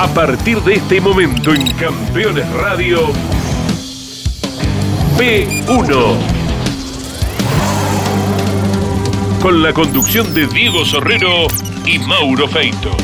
A partir de este momento en Campeones Radio, P1. Con la conducción de Diego Sorrero y Mauro Feito.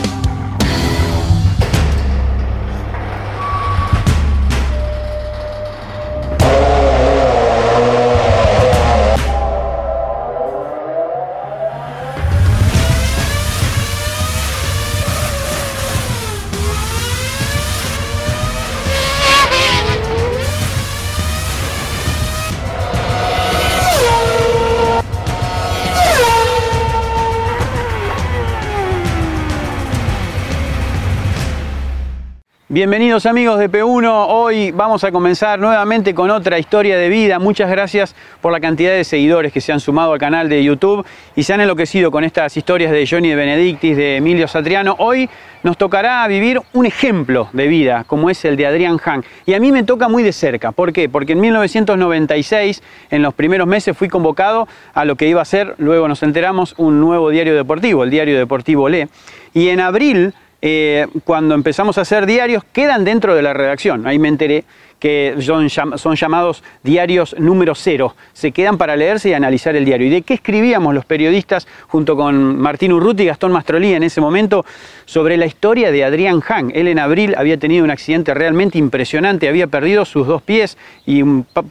Bienvenidos amigos de P1, hoy vamos a comenzar nuevamente con otra historia de vida. Muchas gracias por la cantidad de seguidores que se han sumado al canal de YouTube y se han enloquecido con estas historias de Johnny de Benedictis, de Emilio Satriano. Hoy nos tocará vivir un ejemplo de vida como es el de Adrián Han. Y a mí me toca muy de cerca. ¿Por qué? Porque en 1996, en los primeros meses, fui convocado a lo que iba a ser, luego nos enteramos, un nuevo diario deportivo, el diario deportivo Le. Y en abril eh, cuando empezamos a hacer diarios, quedan dentro de la redacción. Ahí me enteré que son, llamados diarios número cero. Se quedan para leerse y analizar el diario. ¿Y de qué escribíamos los periodistas junto con Martín Urruti y Gastón Mastrolí en ese momento? Sobre la historia de Adrián Han. Él en abril había tenido un accidente realmente impresionante, había perdido sus dos pies y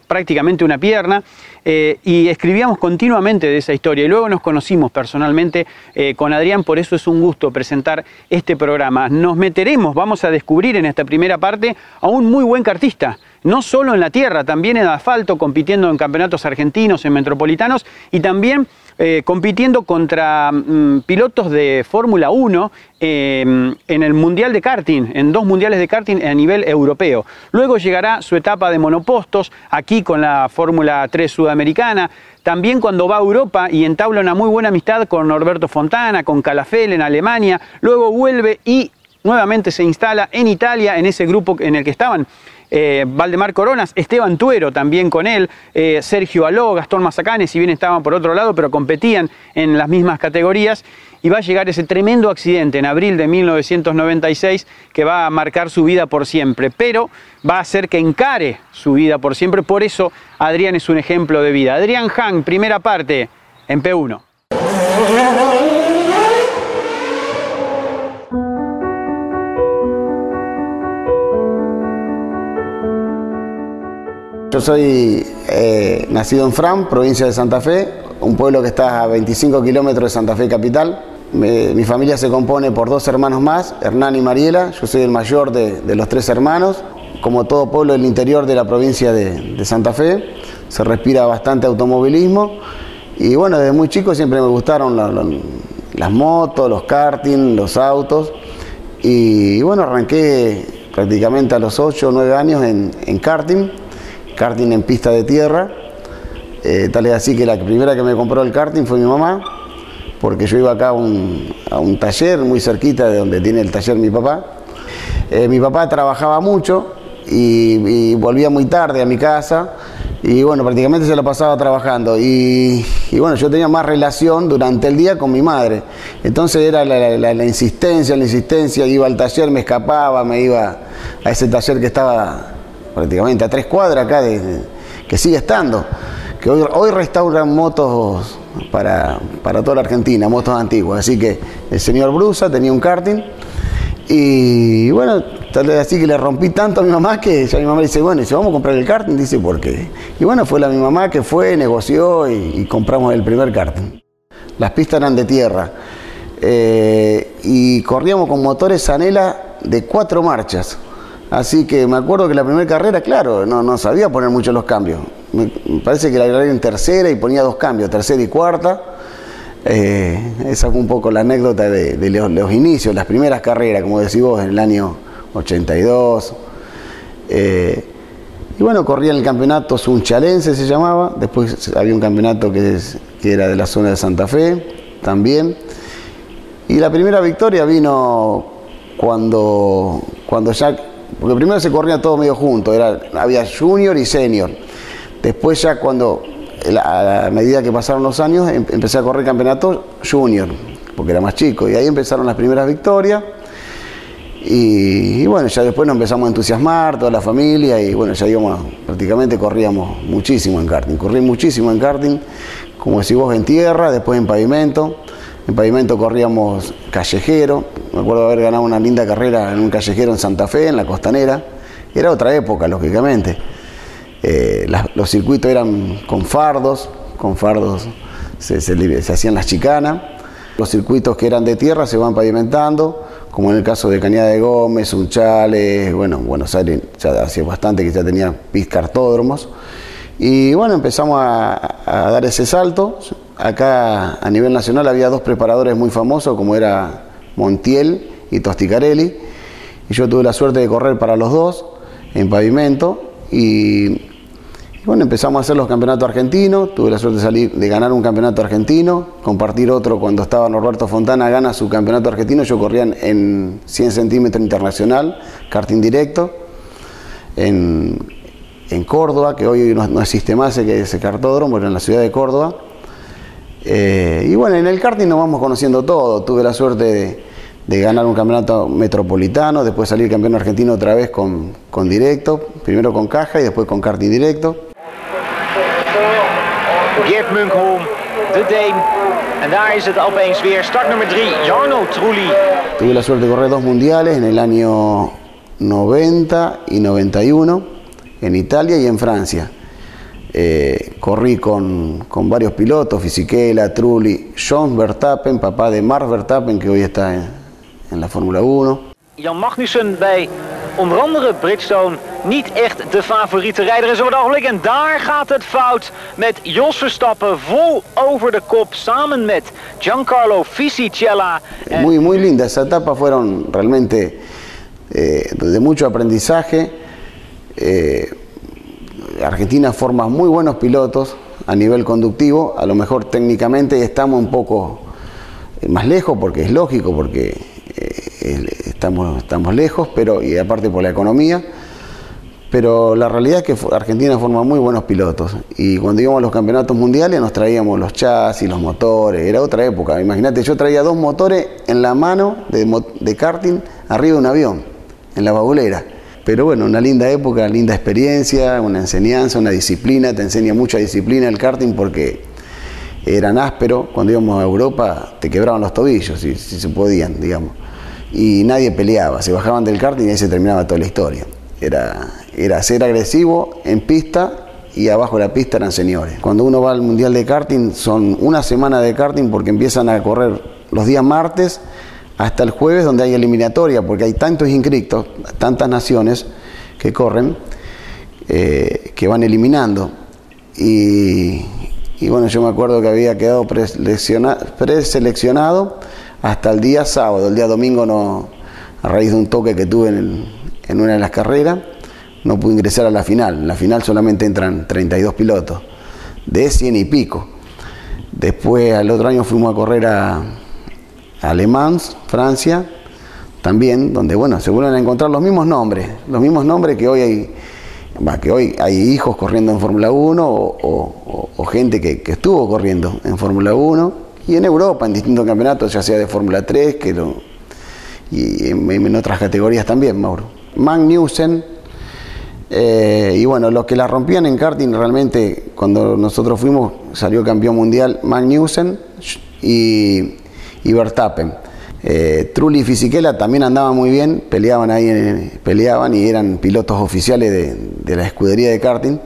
prácticamente una pierna. Eh, y escribíamos continuamente de esa historia. Y luego nos conocimos personalmente eh, con Adrián, por eso es un gusto presentar este programa. Nos meteremos, vamos a descubrir en esta primera parte a un muy buen cartista, no solo en la tierra, también en asfalto, compitiendo en campeonatos argentinos, en metropolitanos y también eh, compitiendo contra mm, pilotos de Fórmula 1 em, en el Mundial de Karting, en dos mundiales de karting a nivel europeo. Luego llegará su etapa de monopostos, aquí con la Fórmula 3 sudamericana, también cuando va a Europa y entabla una muy buena amistad con Norberto Fontana, con Calafel en Alemania, luego vuelve y nuevamente se instala en Italia, en ese grupo en el que estaban eh, Valdemar Coronas, Esteban Tuero también con él, eh, Sergio Aló, Gastón Mazacane, si bien estaban por otro lado, pero competían en las mismas categorías. Y va a llegar ese tremendo accidente en abril de 1996 que va a marcar su vida por siempre, pero va a hacer que encare su vida por siempre. Por eso Adrián es un ejemplo de vida. Adrián Han, primera parte, en P1. Yo soy eh, nacido en Fran, provincia de Santa Fe, un pueblo que está a 25 kilómetros de Santa Fe capital. mi familia se compone por dos hermanos más, Hernán y Mariela. Yo soy el mayor de, los tres hermanos. Como todo pueblo del interior de la provincia de, Santa Fe, se respira bastante automovilismo. Y bueno, desde muy chico siempre me gustaron las motos, los karting, los autos. Y, bueno, arranqué prácticamente a los 8 o 9 años en, en karting karting en pista de tierra. Eh, tal es así que la primera que me compró el karting fue mi mamá, porque yo iba acá a un, taller muy cerquita de donde tiene el taller mi papá. Eh, mi papá trabajaba mucho y, volvía muy tarde a mi casa y bueno, prácticamente se lo pasaba trabajando y, bueno, yo tenía más relación durante el día con mi madre. Entonces era la, la insistencia, la insistencia, iba al taller, me escapaba, me iba a ese taller que estaba prácticamente a tres cuadras acá, que sigue estando, que hoy, restauran motos para, toda la Argentina, motos antiguas. Así que el señor Brusa tenía un karting y bueno, tal vez así que le rompí tanto a mi mamá que ya mi mamá dice, bueno, si vamos a comprar el karting, dice, ¿por qué? Y bueno, fue la mi mamá que fue, negoció y, compramos el primer karting. Las pistas eran de tierra eh, y corríamos con motores Anela de cuatro marchas. Así que me acuerdo que la primera carrera, claro, no, sabía poner mucho los cambios. Me, parece que la agarré en tercera y ponía dos cambios, tercera y cuarta. Eh, esa fue un poco la anécdota de, los, inicios, las primeras carreras, como decís vos, en el año 82. Eh, y bueno, corría en el campeonato Sunchalense se llamaba, después había un campeonato que, que era de la zona de Santa Fe también. Y la primera victoria vino cuando, cuando ya porque primero se corría todo medio junto, era, había junior y senior. Después ya cuando, a medida que pasaron los años, em, empecé a correr campeonato junior, porque era más chico. Y ahí empezaron las primeras victorias. Y, bueno, ya después nos empezamos a entusiasmar, toda la familia, y bueno, ya íbamos, prácticamente corríamos muchísimo en karting. Corrí muchísimo en karting, como decís vos, en tierra, después en pavimento. En pavimento corríamos callejero. Me acuerdo haber ganado una linda carrera en un callejero en Santa Fe, en la costanera. Era otra época, lógicamente. Eh, los circuitos eran con fardos, con fardos se, hacían las chicanas. Los circuitos que eran de tierra se van pavimentando como en el caso de Cañada de Gómez, Unchales, bueno, Buenos Aires ya hacía bastante que ya tenía piscartódromos. Y bueno, empezamos a, dar ese salto. Acá a nivel nacional había dos preparadores muy famosos, como era Montiel y Tosticarelli. Y yo tuve la suerte de correr para los dos en pavimento. Y bueno, empezamos a hacer los campeonatos argentinos, tuve la suerte de salir, de ganar un campeonato argentino, compartir otro cuando estaba Norberto Fontana, gana su campeonato argentino, yo corría en 100 centímetros internacional, karting directo, en, Córdoba, que hoy no, existe más ese cartódromo, pero en la ciudad de Córdoba. Eh, y bueno, en el karting nos vamos conociendo todo, tuve la suerte de de ganar un campeonato metropolitano, después salir campeón argentino otra vez con, con directo, primero con caja y después con karting directo. Geert Munkholm, de Deen. En daar is het opeens weer start nummer 3, Jarno Trulli. Tuve la suerte de correr dos mundiales en el año 90 y 91, en Italia y en Francia. Eh, corrí con, con, varios pilotos, Fisichella, Trulli, John Verstappen, papá de Mark Verstappen, que hoy está en, en la Fórmula 1. Jan Magnussen bij onder andere Bridgestone niet echt de favoriete rijder is op het ogenblik. En daar gaat het fout met Jos Verstappen vol over de kop samen met Giancarlo Fisichella. Muy, muy linda. Esa etapa fueron realmente eh, de mucho aprendizaje. Eh, Argentina forma muy buenos pilotos a nivel conductivo. A lo mejor técnicamente estamos un poco más lejos porque es lógico, porque eh, estamos, estamos lejos, pero y aparte por la economía. Pero la realidad es que Argentina forma muy buenos pilotos. Y cuando íbamos a los campeonatos mundiales nos traíamos los chasis, los motores, era otra época. Imagínate, yo traía dos motores en la mano de, karting arriba de un avión, en la babulera. Pero bueno, una linda época, linda experiencia, una enseñanza, una disciplina, te enseña mucha disciplina el karting porque eran ásperos. Cuando íbamos a Europa te quebraban los tobillos, si, si se podían, digamos y nadie peleaba, se bajaban del karting y ahí se terminaba toda la historia. Era, era ser agresivo en pista y abajo de la pista eran señores. Cuando uno va al Mundial de Karting son una semana de karting porque empiezan a correr los días martes hasta el jueves donde hay eliminatoria, porque hay tantos inscritos, tantas naciones que corren, eh, que van eliminando. Y, bueno, yo me acuerdo que había quedado preseleccionado hasta el día sábado. El día domingo no, a raíz de un toque que tuve en, una de las carreras, no pude ingresar a la final. En la final solamente entran 32 pilotos, de 100 y pico. Después al otro año fuimos a correr a, a Francia, también, donde bueno, se vuelven a encontrar los mismos nombres, los mismos nombres que hoy hay, que hoy hay hijos corriendo en Fórmula 1 o, gente que, que estuvo corriendo en Fórmula 1 y en Europa, en distintos campeonatos, ya sea de Fórmula 3 que y en, otras categorías también, Mauro. Magnussen, eh, y bueno, los que la rompían en karting realmente, cuando nosotros fuimos, salió campeón mundial Magnussen y, y Verstappen. Eh, Trulli y Fisichella también andaban muy bien, peleaban ahí, peleaban y eran pilotos oficiales de, la escudería de karting.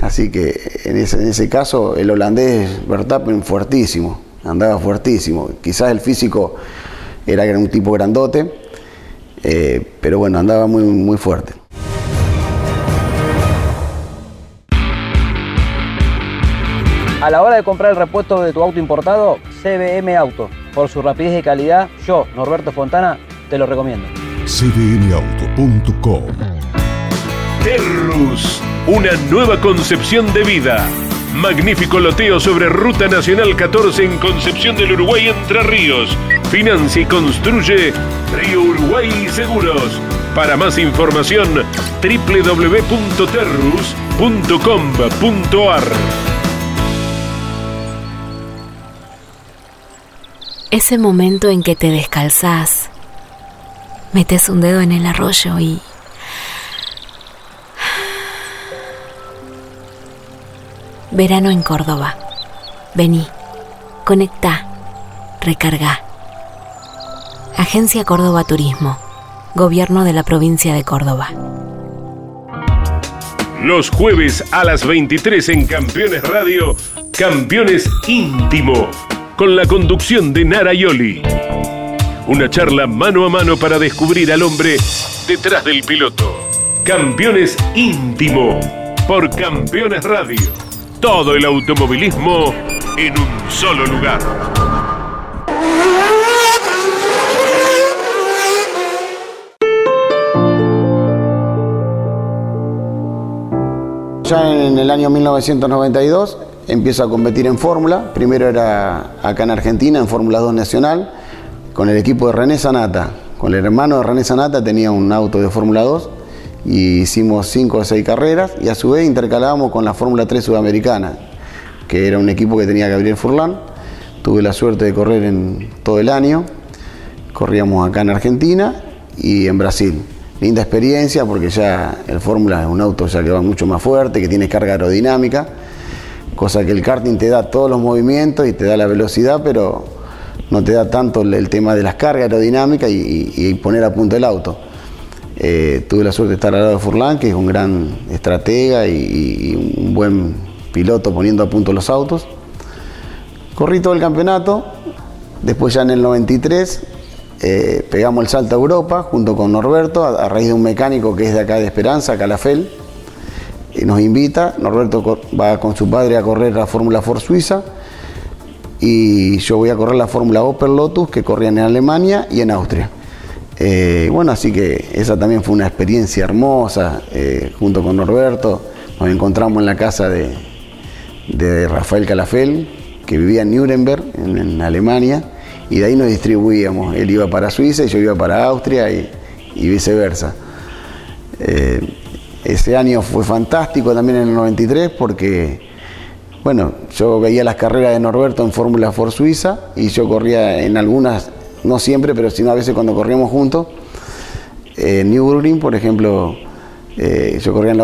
Así que en ese, en ese caso el holandés Verstappen fuertísimo andaba fuertísimo. Quizás el físico era un tipo grandote, eh, pero bueno, andaba muy, muy fuerte. A la hora de comprar el repuesto de tu auto importado, CBM Auto. Por su rapidez y calidad, yo, Norberto Fontana, te lo recomiendo. cbmauto.com Terrus, una nueva concepción de vida Magnífico loteo sobre Ruta Nacional 14 en Concepción del Uruguay Entre Ríos. Financia y construye Río Uruguay Seguros. Para más información, www.terrus.com.ar. Ese momento en que te descalzás, metes un dedo en el arroyo y... Verano en Córdoba. Vení, conecta, recarga. Agencia Córdoba Turismo. Gobierno de la provincia de Córdoba. Los jueves a las 23 en Campeones Radio, Campeones Íntimo, con la conducción de Nara Yoli. Una charla mano a mano para descubrir al hombre detrás del piloto. Campeones Íntimo, por Campeones Radio. Todo el automovilismo en un solo lugar. Ya en el año 1992 empiezo a competir en Fórmula. Primero era acá en Argentina, en Fórmula 2 Nacional, con el equipo de René Sanata. Con el hermano de René Sanata tenía un auto de Fórmula 2 y hicimos 5 o 6 carreras y a su vez intercalábamos con la Fórmula 3 Sudamericana, que era un equipo que tenía Gabriel Furlan. Tuve la suerte de correr en todo el año. Corríamos acá en Argentina y en Brasil linda experiencia porque ya el Fórmula es un auto ya que va mucho más fuerte, que tiene carga aerodinámica, cosa que el karting te da todos los movimientos y te da la velocidad, pero no te da tanto el, tema de las cargas aerodinámicas y, poner a punto el auto. Eh, tuve la suerte de estar al lado de Furlan, que es un gran estratega y, un buen piloto poniendo a punto los autos. Corrí todo el campeonato, después ya en el 93 eh, pegamos el salto a Europa junto con Norberto a, raíz de un mecánico que es de acá de Esperanza, Calafel. Nos invita, Norberto va con su padre a correr la Fórmula Ford Suiza y yo voy a correr la Fórmula Opel Lotus que corrían en Alemania y en Austria. Eh, bueno, así que esa también fue una experiencia hermosa eh, junto con Norberto. Nos encontramos en la casa de, Rafael Calafel, que vivía en Nuremberg, en Alemania y de ahí nos distribuíamos. Él iba para Suiza y yo iba para Austria y, viceversa. Eh, ese año fue fantástico también en el 93 porque, bueno, yo veía las carreras de Norberto en Fórmula Ford Suiza y yo corría en algunas, no siempre, pero sino a veces cuando corríamos juntos. En Nürburgring, por ejemplo, eh, yo corría en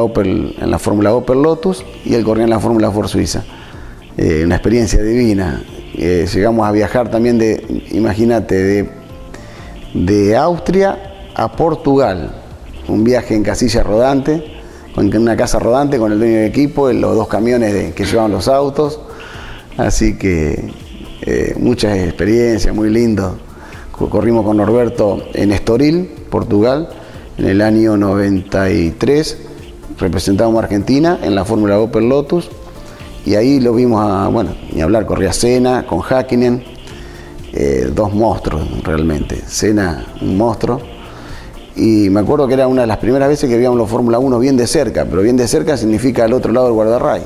la, Fórmula Opel Lotus y él corría en la Fórmula Ford Suiza. Eh, una experiencia divina. Eh, llegamos a viajar también de, imagínate, de, de Austria a Portugal. Un viaje en casilla rodante, con una casa rodante con el dueño del equipo, los dos camiones que llevaban los autos. Así que eh, muchas experiencias, muy lindo. Corrimos con Norberto en Estoril, Portugal, en el año 93. Representamos a Argentina en la Fórmula Opel Lotus y ahí lo vimos a, bueno, ni hablar, corría Cena con Hakkinen, eh, dos monstruos realmente. Cena, un monstruo. Y me acuerdo que era una de las primeras veces que veíamos la Fórmula 1 bien de cerca, pero bien de cerca significa al otro lado del guardarray.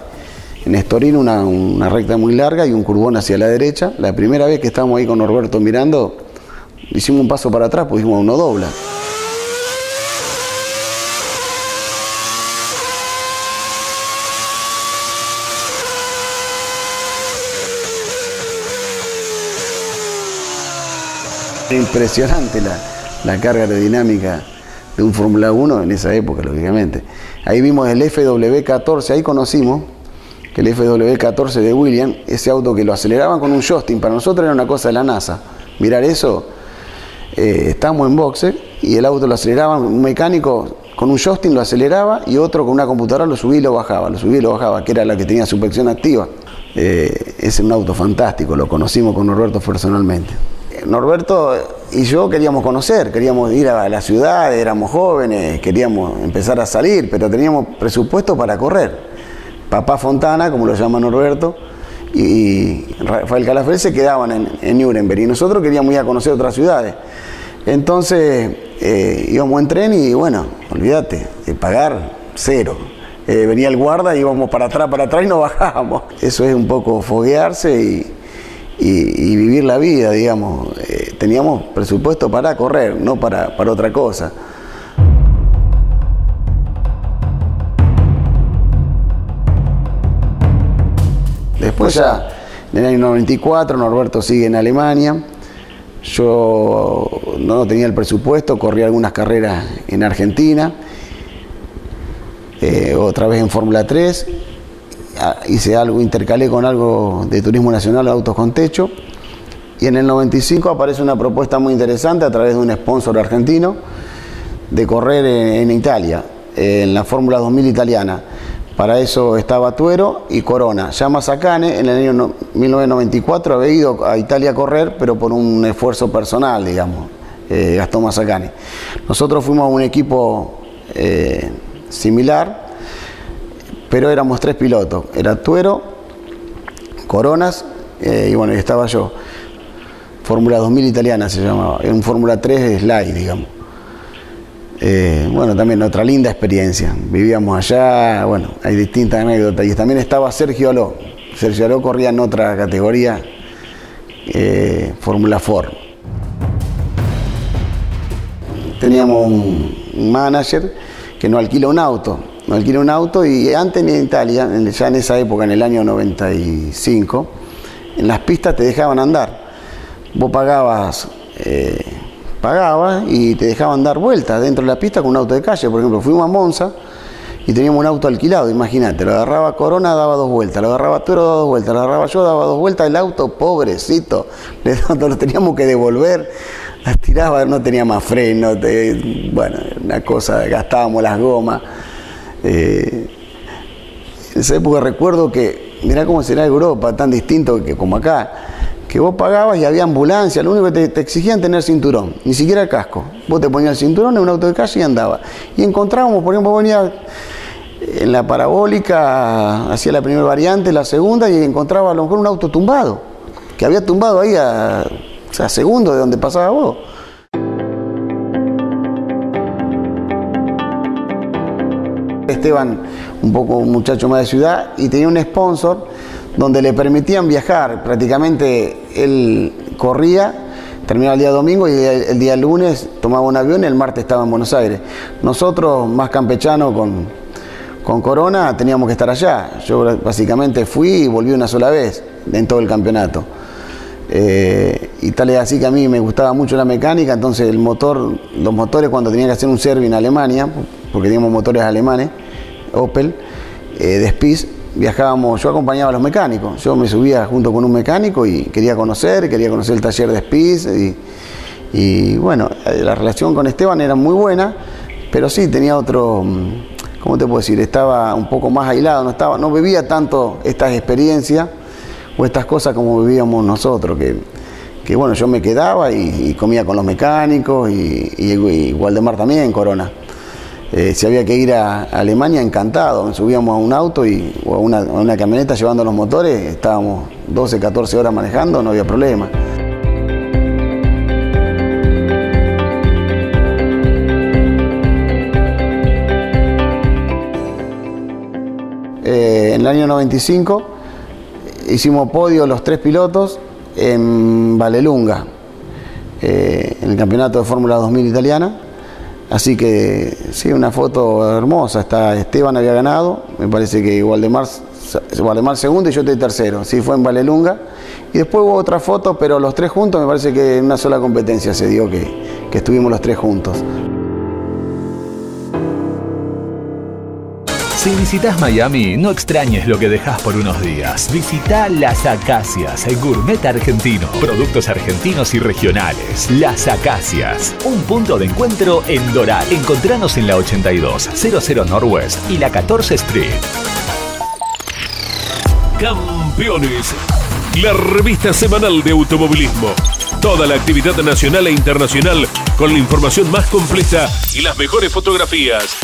En Estoril una, una recta muy larga y un curbón hacia la derecha. La primera vez que estábamos ahí con Norberto mirando, hicimos un paso para atrás, pues dijimos, uno dobla. Impresionante la, carga aerodinámica de un Fórmula 1 en esa época, lógicamente. Ahí vimos el FW14, ahí conocimos que el FW14 de William, ese auto que lo aceleraban con un joystick, para nosotros era una cosa de la NASA. Mirar eso, eh, estamos en boxe y el auto lo aceleraban, un mecánico con un joystick lo aceleraba y otro con una computadora lo subía y lo bajaba, lo subía y lo bajaba, que era la que tenía supervisión activa. Eh, es un auto fantástico, lo conocimos con Norberto personalmente. Norberto y yo queríamos conocer, queríamos ir a la ciudad, éramos jóvenes, queríamos empezar a salir, pero teníamos presupuesto para correr. Papá Fontana, como lo llama Norberto, y Rafael Calafel se quedaban en, Nuremberg y nosotros queríamos ir a conocer otras ciudades. Entonces eh, íbamos en tren y bueno, olvídate, de pagar cero. Eh, venía el guarda, íbamos para atrás, para atrás y nos bajábamos. Eso es un poco foguearse y, y, vivir la vida, digamos. Eh, teníamos presupuesto para correr, no para, para otra cosa. Después ya, en el año 94, Norberto sigue en Alemania, Yo no tenía el presupuesto, corrí algunas carreras en Argentina, eh, otra vez en Fórmula 3, ah, hice algo, intercalé con algo de turismo nacional, autos con techo, y en el 95 aparece una propuesta muy interesante a través de un sponsor argentino de correr en, Italia, en la Fórmula 2000 italiana. Para eso estaba Tuero y Corona. Ya Mazacane en el año 1994 había ido a Italia a correr, pero por un esfuerzo personal, digamos, eh, Gastón. Nosotros fuimos a un equipo eh, similar, pero éramos tres pilotos. Era Tuero, Coronas eh, y bueno, estaba yo. Fórmula 2000 italiana se llamaba. Era un Fórmula 3 Slide, digamos. Eh, bueno, también otra linda experiencia. Vivíamos allá, bueno, hay distintas anécdotas. Y también estaba Sergio Aló. Sergio Aló corría en otra categoría, eh, Fórmula 4. Teníamos un manager que nos alquila un auto. Nos alquila un auto y antes en Italia, ya en esa época, en el año 95, en las pistas te dejaban andar. Vos pagabas eh, pagabas y te dejaban dar vueltas dentro de la pista con un auto de calle. Por ejemplo, fuimos a Monza y teníamos un auto alquilado, imagínate, lo agarraba Corona, daba dos vueltas, lo agarraba Toro, daba dos vueltas, lo agarraba yo, daba dos vueltas, el auto, pobrecito, lo teníamos que devolver, las tiraba, no tenía más freno, bueno, una cosa, gastábamos las gomas. Eh, en esa época recuerdo que, mirá cómo será Europa, tan distinto que como acá, que vos pagabas y había ambulancia, lo único que te, exigían tener cinturón, ni siquiera casco. Vos te ponías el cinturón en un auto de calle y andaba. Y encontrábamos, por ejemplo, venía en la parabólica, hacía la primera variante, la segunda, y encontraba a lo mejor un auto tumbado, que había tumbado ahí a, a segundo de donde pasaba vos. Esteban, un poco un muchacho más de ciudad, y tenía un sponsor donde le permitían viajar. Prácticamente él corría, terminaba el día domingo y el día lunes tomaba un avión y el martes estaba en Buenos Aires. Nosotros, más campechanos con, con Corona, teníamos que estar allá. Yo básicamente fui y volví una sola vez en todo el campeonato. Eh, y tal es así que a mí me gustaba mucho la mecánica, entonces el motor, los motores cuando tenía que hacer un service en Alemania, porque teníamos motores alemanes, Opel, eh, de Spies, viajábamos, yo acompañaba a los mecánicos, yo me subía junto con un mecánico y quería conocer, quería conocer el taller de Spies y, bueno, eh, la relación con Esteban era muy buena, pero sí tenía otro, mm, ¿cómo te puedo decir? Estaba un poco más aislado, no, estaba, no vivía tanto estas experiencias o estas cosas como vivíamos nosotros, que, bueno, yo me quedaba y, comía con los mecánicos y, y, y Waldemar también, Corona. Eh, si había que ir a, Alemania, encantado. Subíamos a un auto y, o a una, camioneta llevando los motores, estábamos 12, 14 horas manejando, no había problema. Eh, en el año 95 hicimos podio los tres pilotos en Valelunga, eh, en el campeonato de Fórmula 2000 italiana. Así que sí, una foto hermosa. Está Esteban había ganado, me parece que Waldemar, Waldemar segundo y yo estoy tercero. Sí, fue en Valelunga. Y después hubo otra foto, pero los tres juntos me parece que en una sola competencia se dio que, que estuvimos los tres juntos. Si visitas Miami, no extrañes lo que dejas por unos días. Visita Las Acacias, el gourmet argentino. Productos argentinos y regionales. Las Acacias, un punto de encuentro en Doral. Encontranos en la 82, 00 Northwest y la 14 Street. Campeones, la revista semanal de automovilismo. Toda la actividad nacional e internacional con la información más completa y las mejores fotografías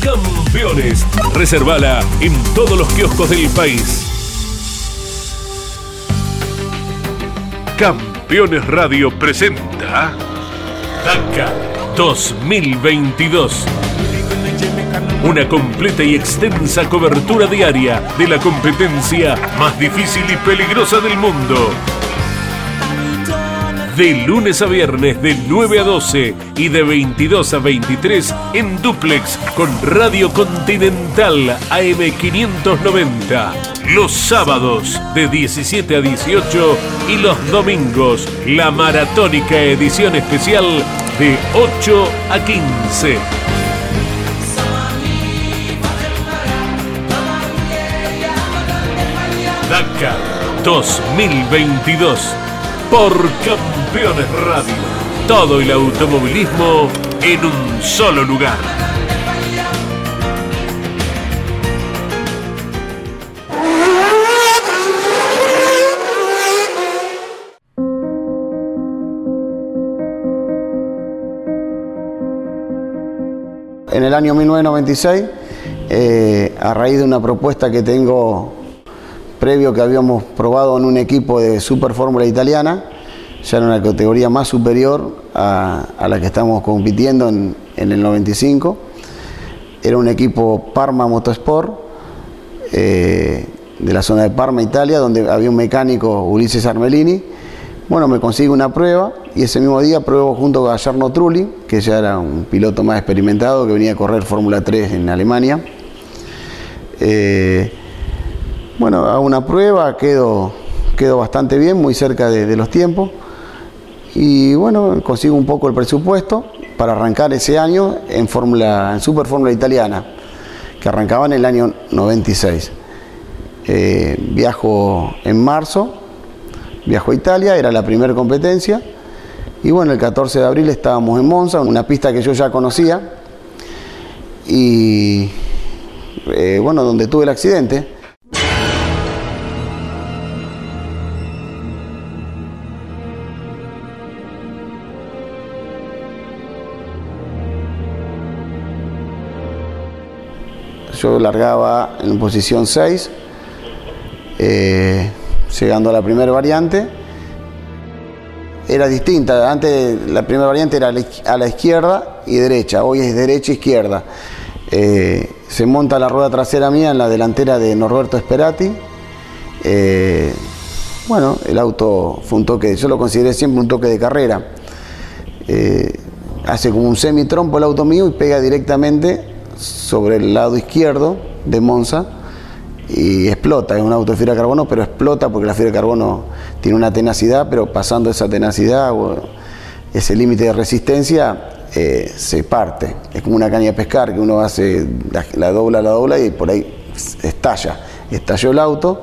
Campeones. Reservala en todos los kioscos del país. Campeones Radio presenta DACA 2022. Una completa y extensa cobertura diaria de la competencia más difícil y peligrosa del mundo. De lunes a viernes de 9 a 12 y de 22 a 23 en duplex con Radio Continental AM590. Los sábados de 17 a 18 y los domingos la maratónica edición especial de 8 a 15. Dakar 2022 por Campeones Radio. Todo el automovilismo en un solo lugar. En el año 1996, eh, a raíz de una propuesta que tengo previo que habíamos probado en un equipo de Super Fórmula Italiana, ya en una categoría más superior a, a la que estamos compitiendo en, en, el 95. Era un equipo Parma Motorsport, eh, de la zona de Parma, Italia, donde había un mecánico, Ulises Armelini. Bueno, me consigo una prueba y ese mismo día pruebo junto con Gallardo Trulli, que ya era un piloto más experimentado que venía a correr Fórmula 3 en Alemania. Eh, bueno, hago una prueba, quedo, quedo bastante bien, muy cerca de, los tiempos. Y bueno, consigo un poco el presupuesto para arrancar ese año en, Fórmula, en Super Fórmula Italiana, que arrancaba en el año 96. Eh, viajo en marzo, viajo a Italia, era la primera competencia. Y bueno, el 14 de abril estábamos en Monza, una pista que yo ya conocía. Y eh, bueno, donde tuve el accidente. Yo largaba en posición 6, eh, llegando a la primera variante. Era distinta, antes la primera variante era a la izquierda y derecha, hoy es derecha e izquierda. Eh, se monta la rueda trasera mía en la delantera de Norberto Esperati. Eh, bueno, el auto fue un toque, yo lo consideré siempre un toque de carrera. Hace como un semi-trompo el auto mío y pega directamente sobre el lado izquierdo de Monza y explota. Es un auto de fibra de carbono, pero explota porque la fibra de carbono tiene una tenacidad, pero pasando esa tenacidad ese límite de resistencia eh, se parte. Es como una caña de pescar que uno hace, la, la, dobla, la dobla y por ahí estalla. Estalló el auto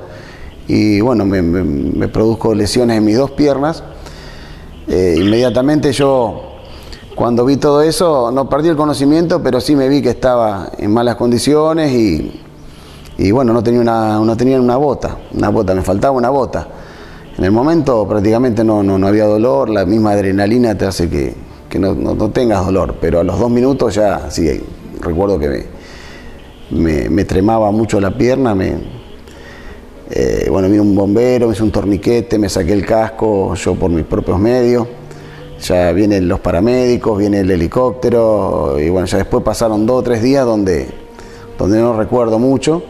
y bueno, me, me, me produjo lesiones en mis dos piernas. Eh, inmediatamente yo cuando vi todo eso, no perdí el conocimiento, pero sí me vi que estaba en malas condiciones y, bueno, no tenía, una, no tenía una bota, una bota, me faltaba una bota. En el momento prácticamente no, no, no había dolor, la misma adrenalina te hace que, que no, no, no, tengas dolor, pero a los dos minutos ya, sí, recuerdo que me, me, me tremaba mucho la pierna, me, eh, bueno, vino un bombero, me hizo un torniquete, me saqué el casco yo por mis propios medios ya vienen los paramédicos, viene el helicóptero, y bueno, ya después pasaron dos o tres días donde, donde no recuerdo mucho.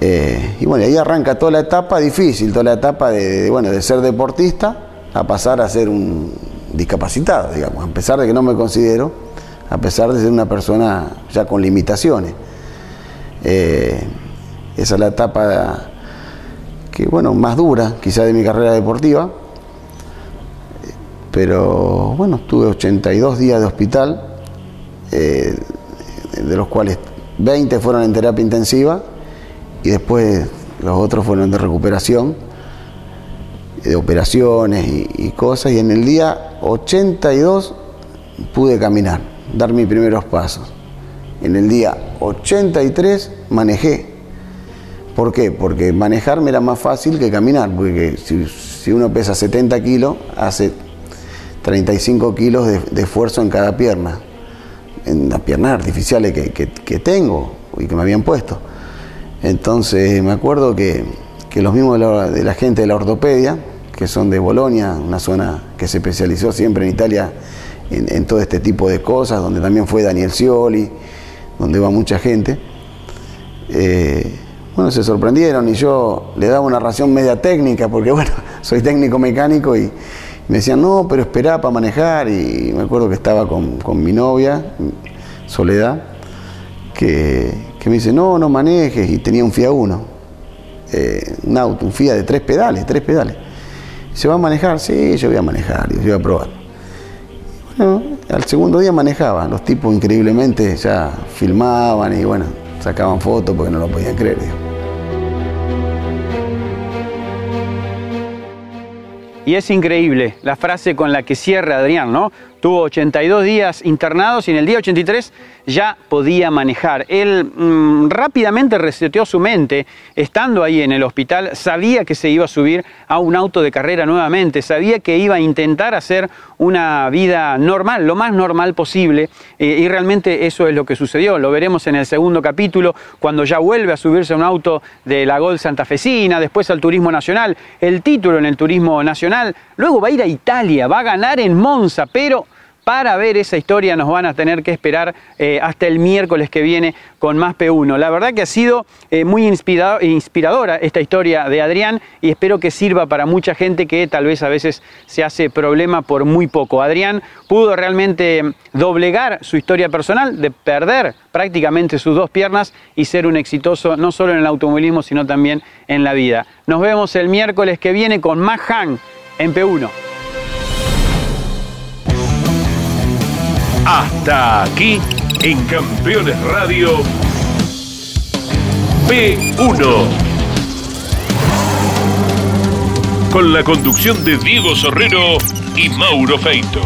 Eh, y bueno, ahí arranca toda la etapa difícil, toda la etapa de, bueno, de ser deportista a pasar a ser un discapacitado, digamos, a pesar de que no me considero, a pesar de ser una persona ya con limitaciones. Eh, esa es la etapa que, bueno, más dura quizá de mi carrera deportiva pero bueno, tuve 82 días de hospital, eh, de los cuales 20 fueron en terapia intensiva y después los otros fueron de recuperación, de operaciones y, cosas, y en el día 82 pude caminar, dar mis primeros pasos. En el día 83 manejé. ¿Por qué? Porque manejarme era más fácil que caminar, porque si uno pesa 70 kilos, hace 35 kilos de, esfuerzo en cada pierna, en las piernas artificiales que, que, tengo y que me habían puesto. Entonces me acuerdo que, que los mismos de la, gente de la ortopedia, que son de Bolonia, una zona que se especializó siempre en Italia en, en todo este tipo de cosas, donde también fue Daniel Scioli, donde va mucha gente, eh, bueno, se sorprendieron y yo le daba una ración media técnica, porque bueno, soy técnico mecánico y Me decían, no, pero esperá para manejar. Y me acuerdo que estaba con, con mi novia, Soledad, que, que, me dice, no, no manejes. Y tenía un FIA 1, eh, un auto, un FIA de tres pedales, tres pedales. ¿Se va a manejar? Sí, yo voy a manejar, yo voy a probar. Bueno, al segundo día manejaba. Los tipos increíblemente ya filmaban y bueno, sacaban fotos porque no lo podían creer. Y es increíble la frase con la que cierra Adrián, ¿no? Tuvo 82 días internados y en el día 83 ya podía manejar. Él mmm, rápidamente reseteó su mente, estando ahí en el hospital, sabía que se iba a subir a un auto de carrera nuevamente, sabía que iba a intentar hacer una vida normal, lo más normal posible, eh, y realmente eso es lo que sucedió. Lo veremos en el segundo capítulo, cuando ya vuelve a subirse a un auto de la Gol Santafesina, después al Turismo Nacional, el título en el Turismo Luego va a ir a Italia, va a ganar en Monza, pero para ver esa historia nos van a tener que esperar eh, hasta el miércoles que viene con más P1. La verdad que ha sido eh, muy inspirado, inspiradora esta historia de Adrián y espero que sirva para mucha gente que tal vez a veces se hace problema por muy poco. Adrián pudo realmente doblegar su historia personal de perder prácticamente sus dos piernas y ser un exitoso no solo en el automovilismo sino también en la vida. Nos vemos el miércoles que viene con más Han en P1. Hasta aquí en Campeones Radio P1. Con la conducción de Diego Sorrero y Mauro Feito.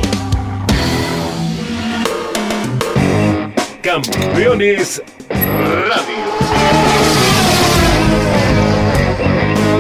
Campeones Radio.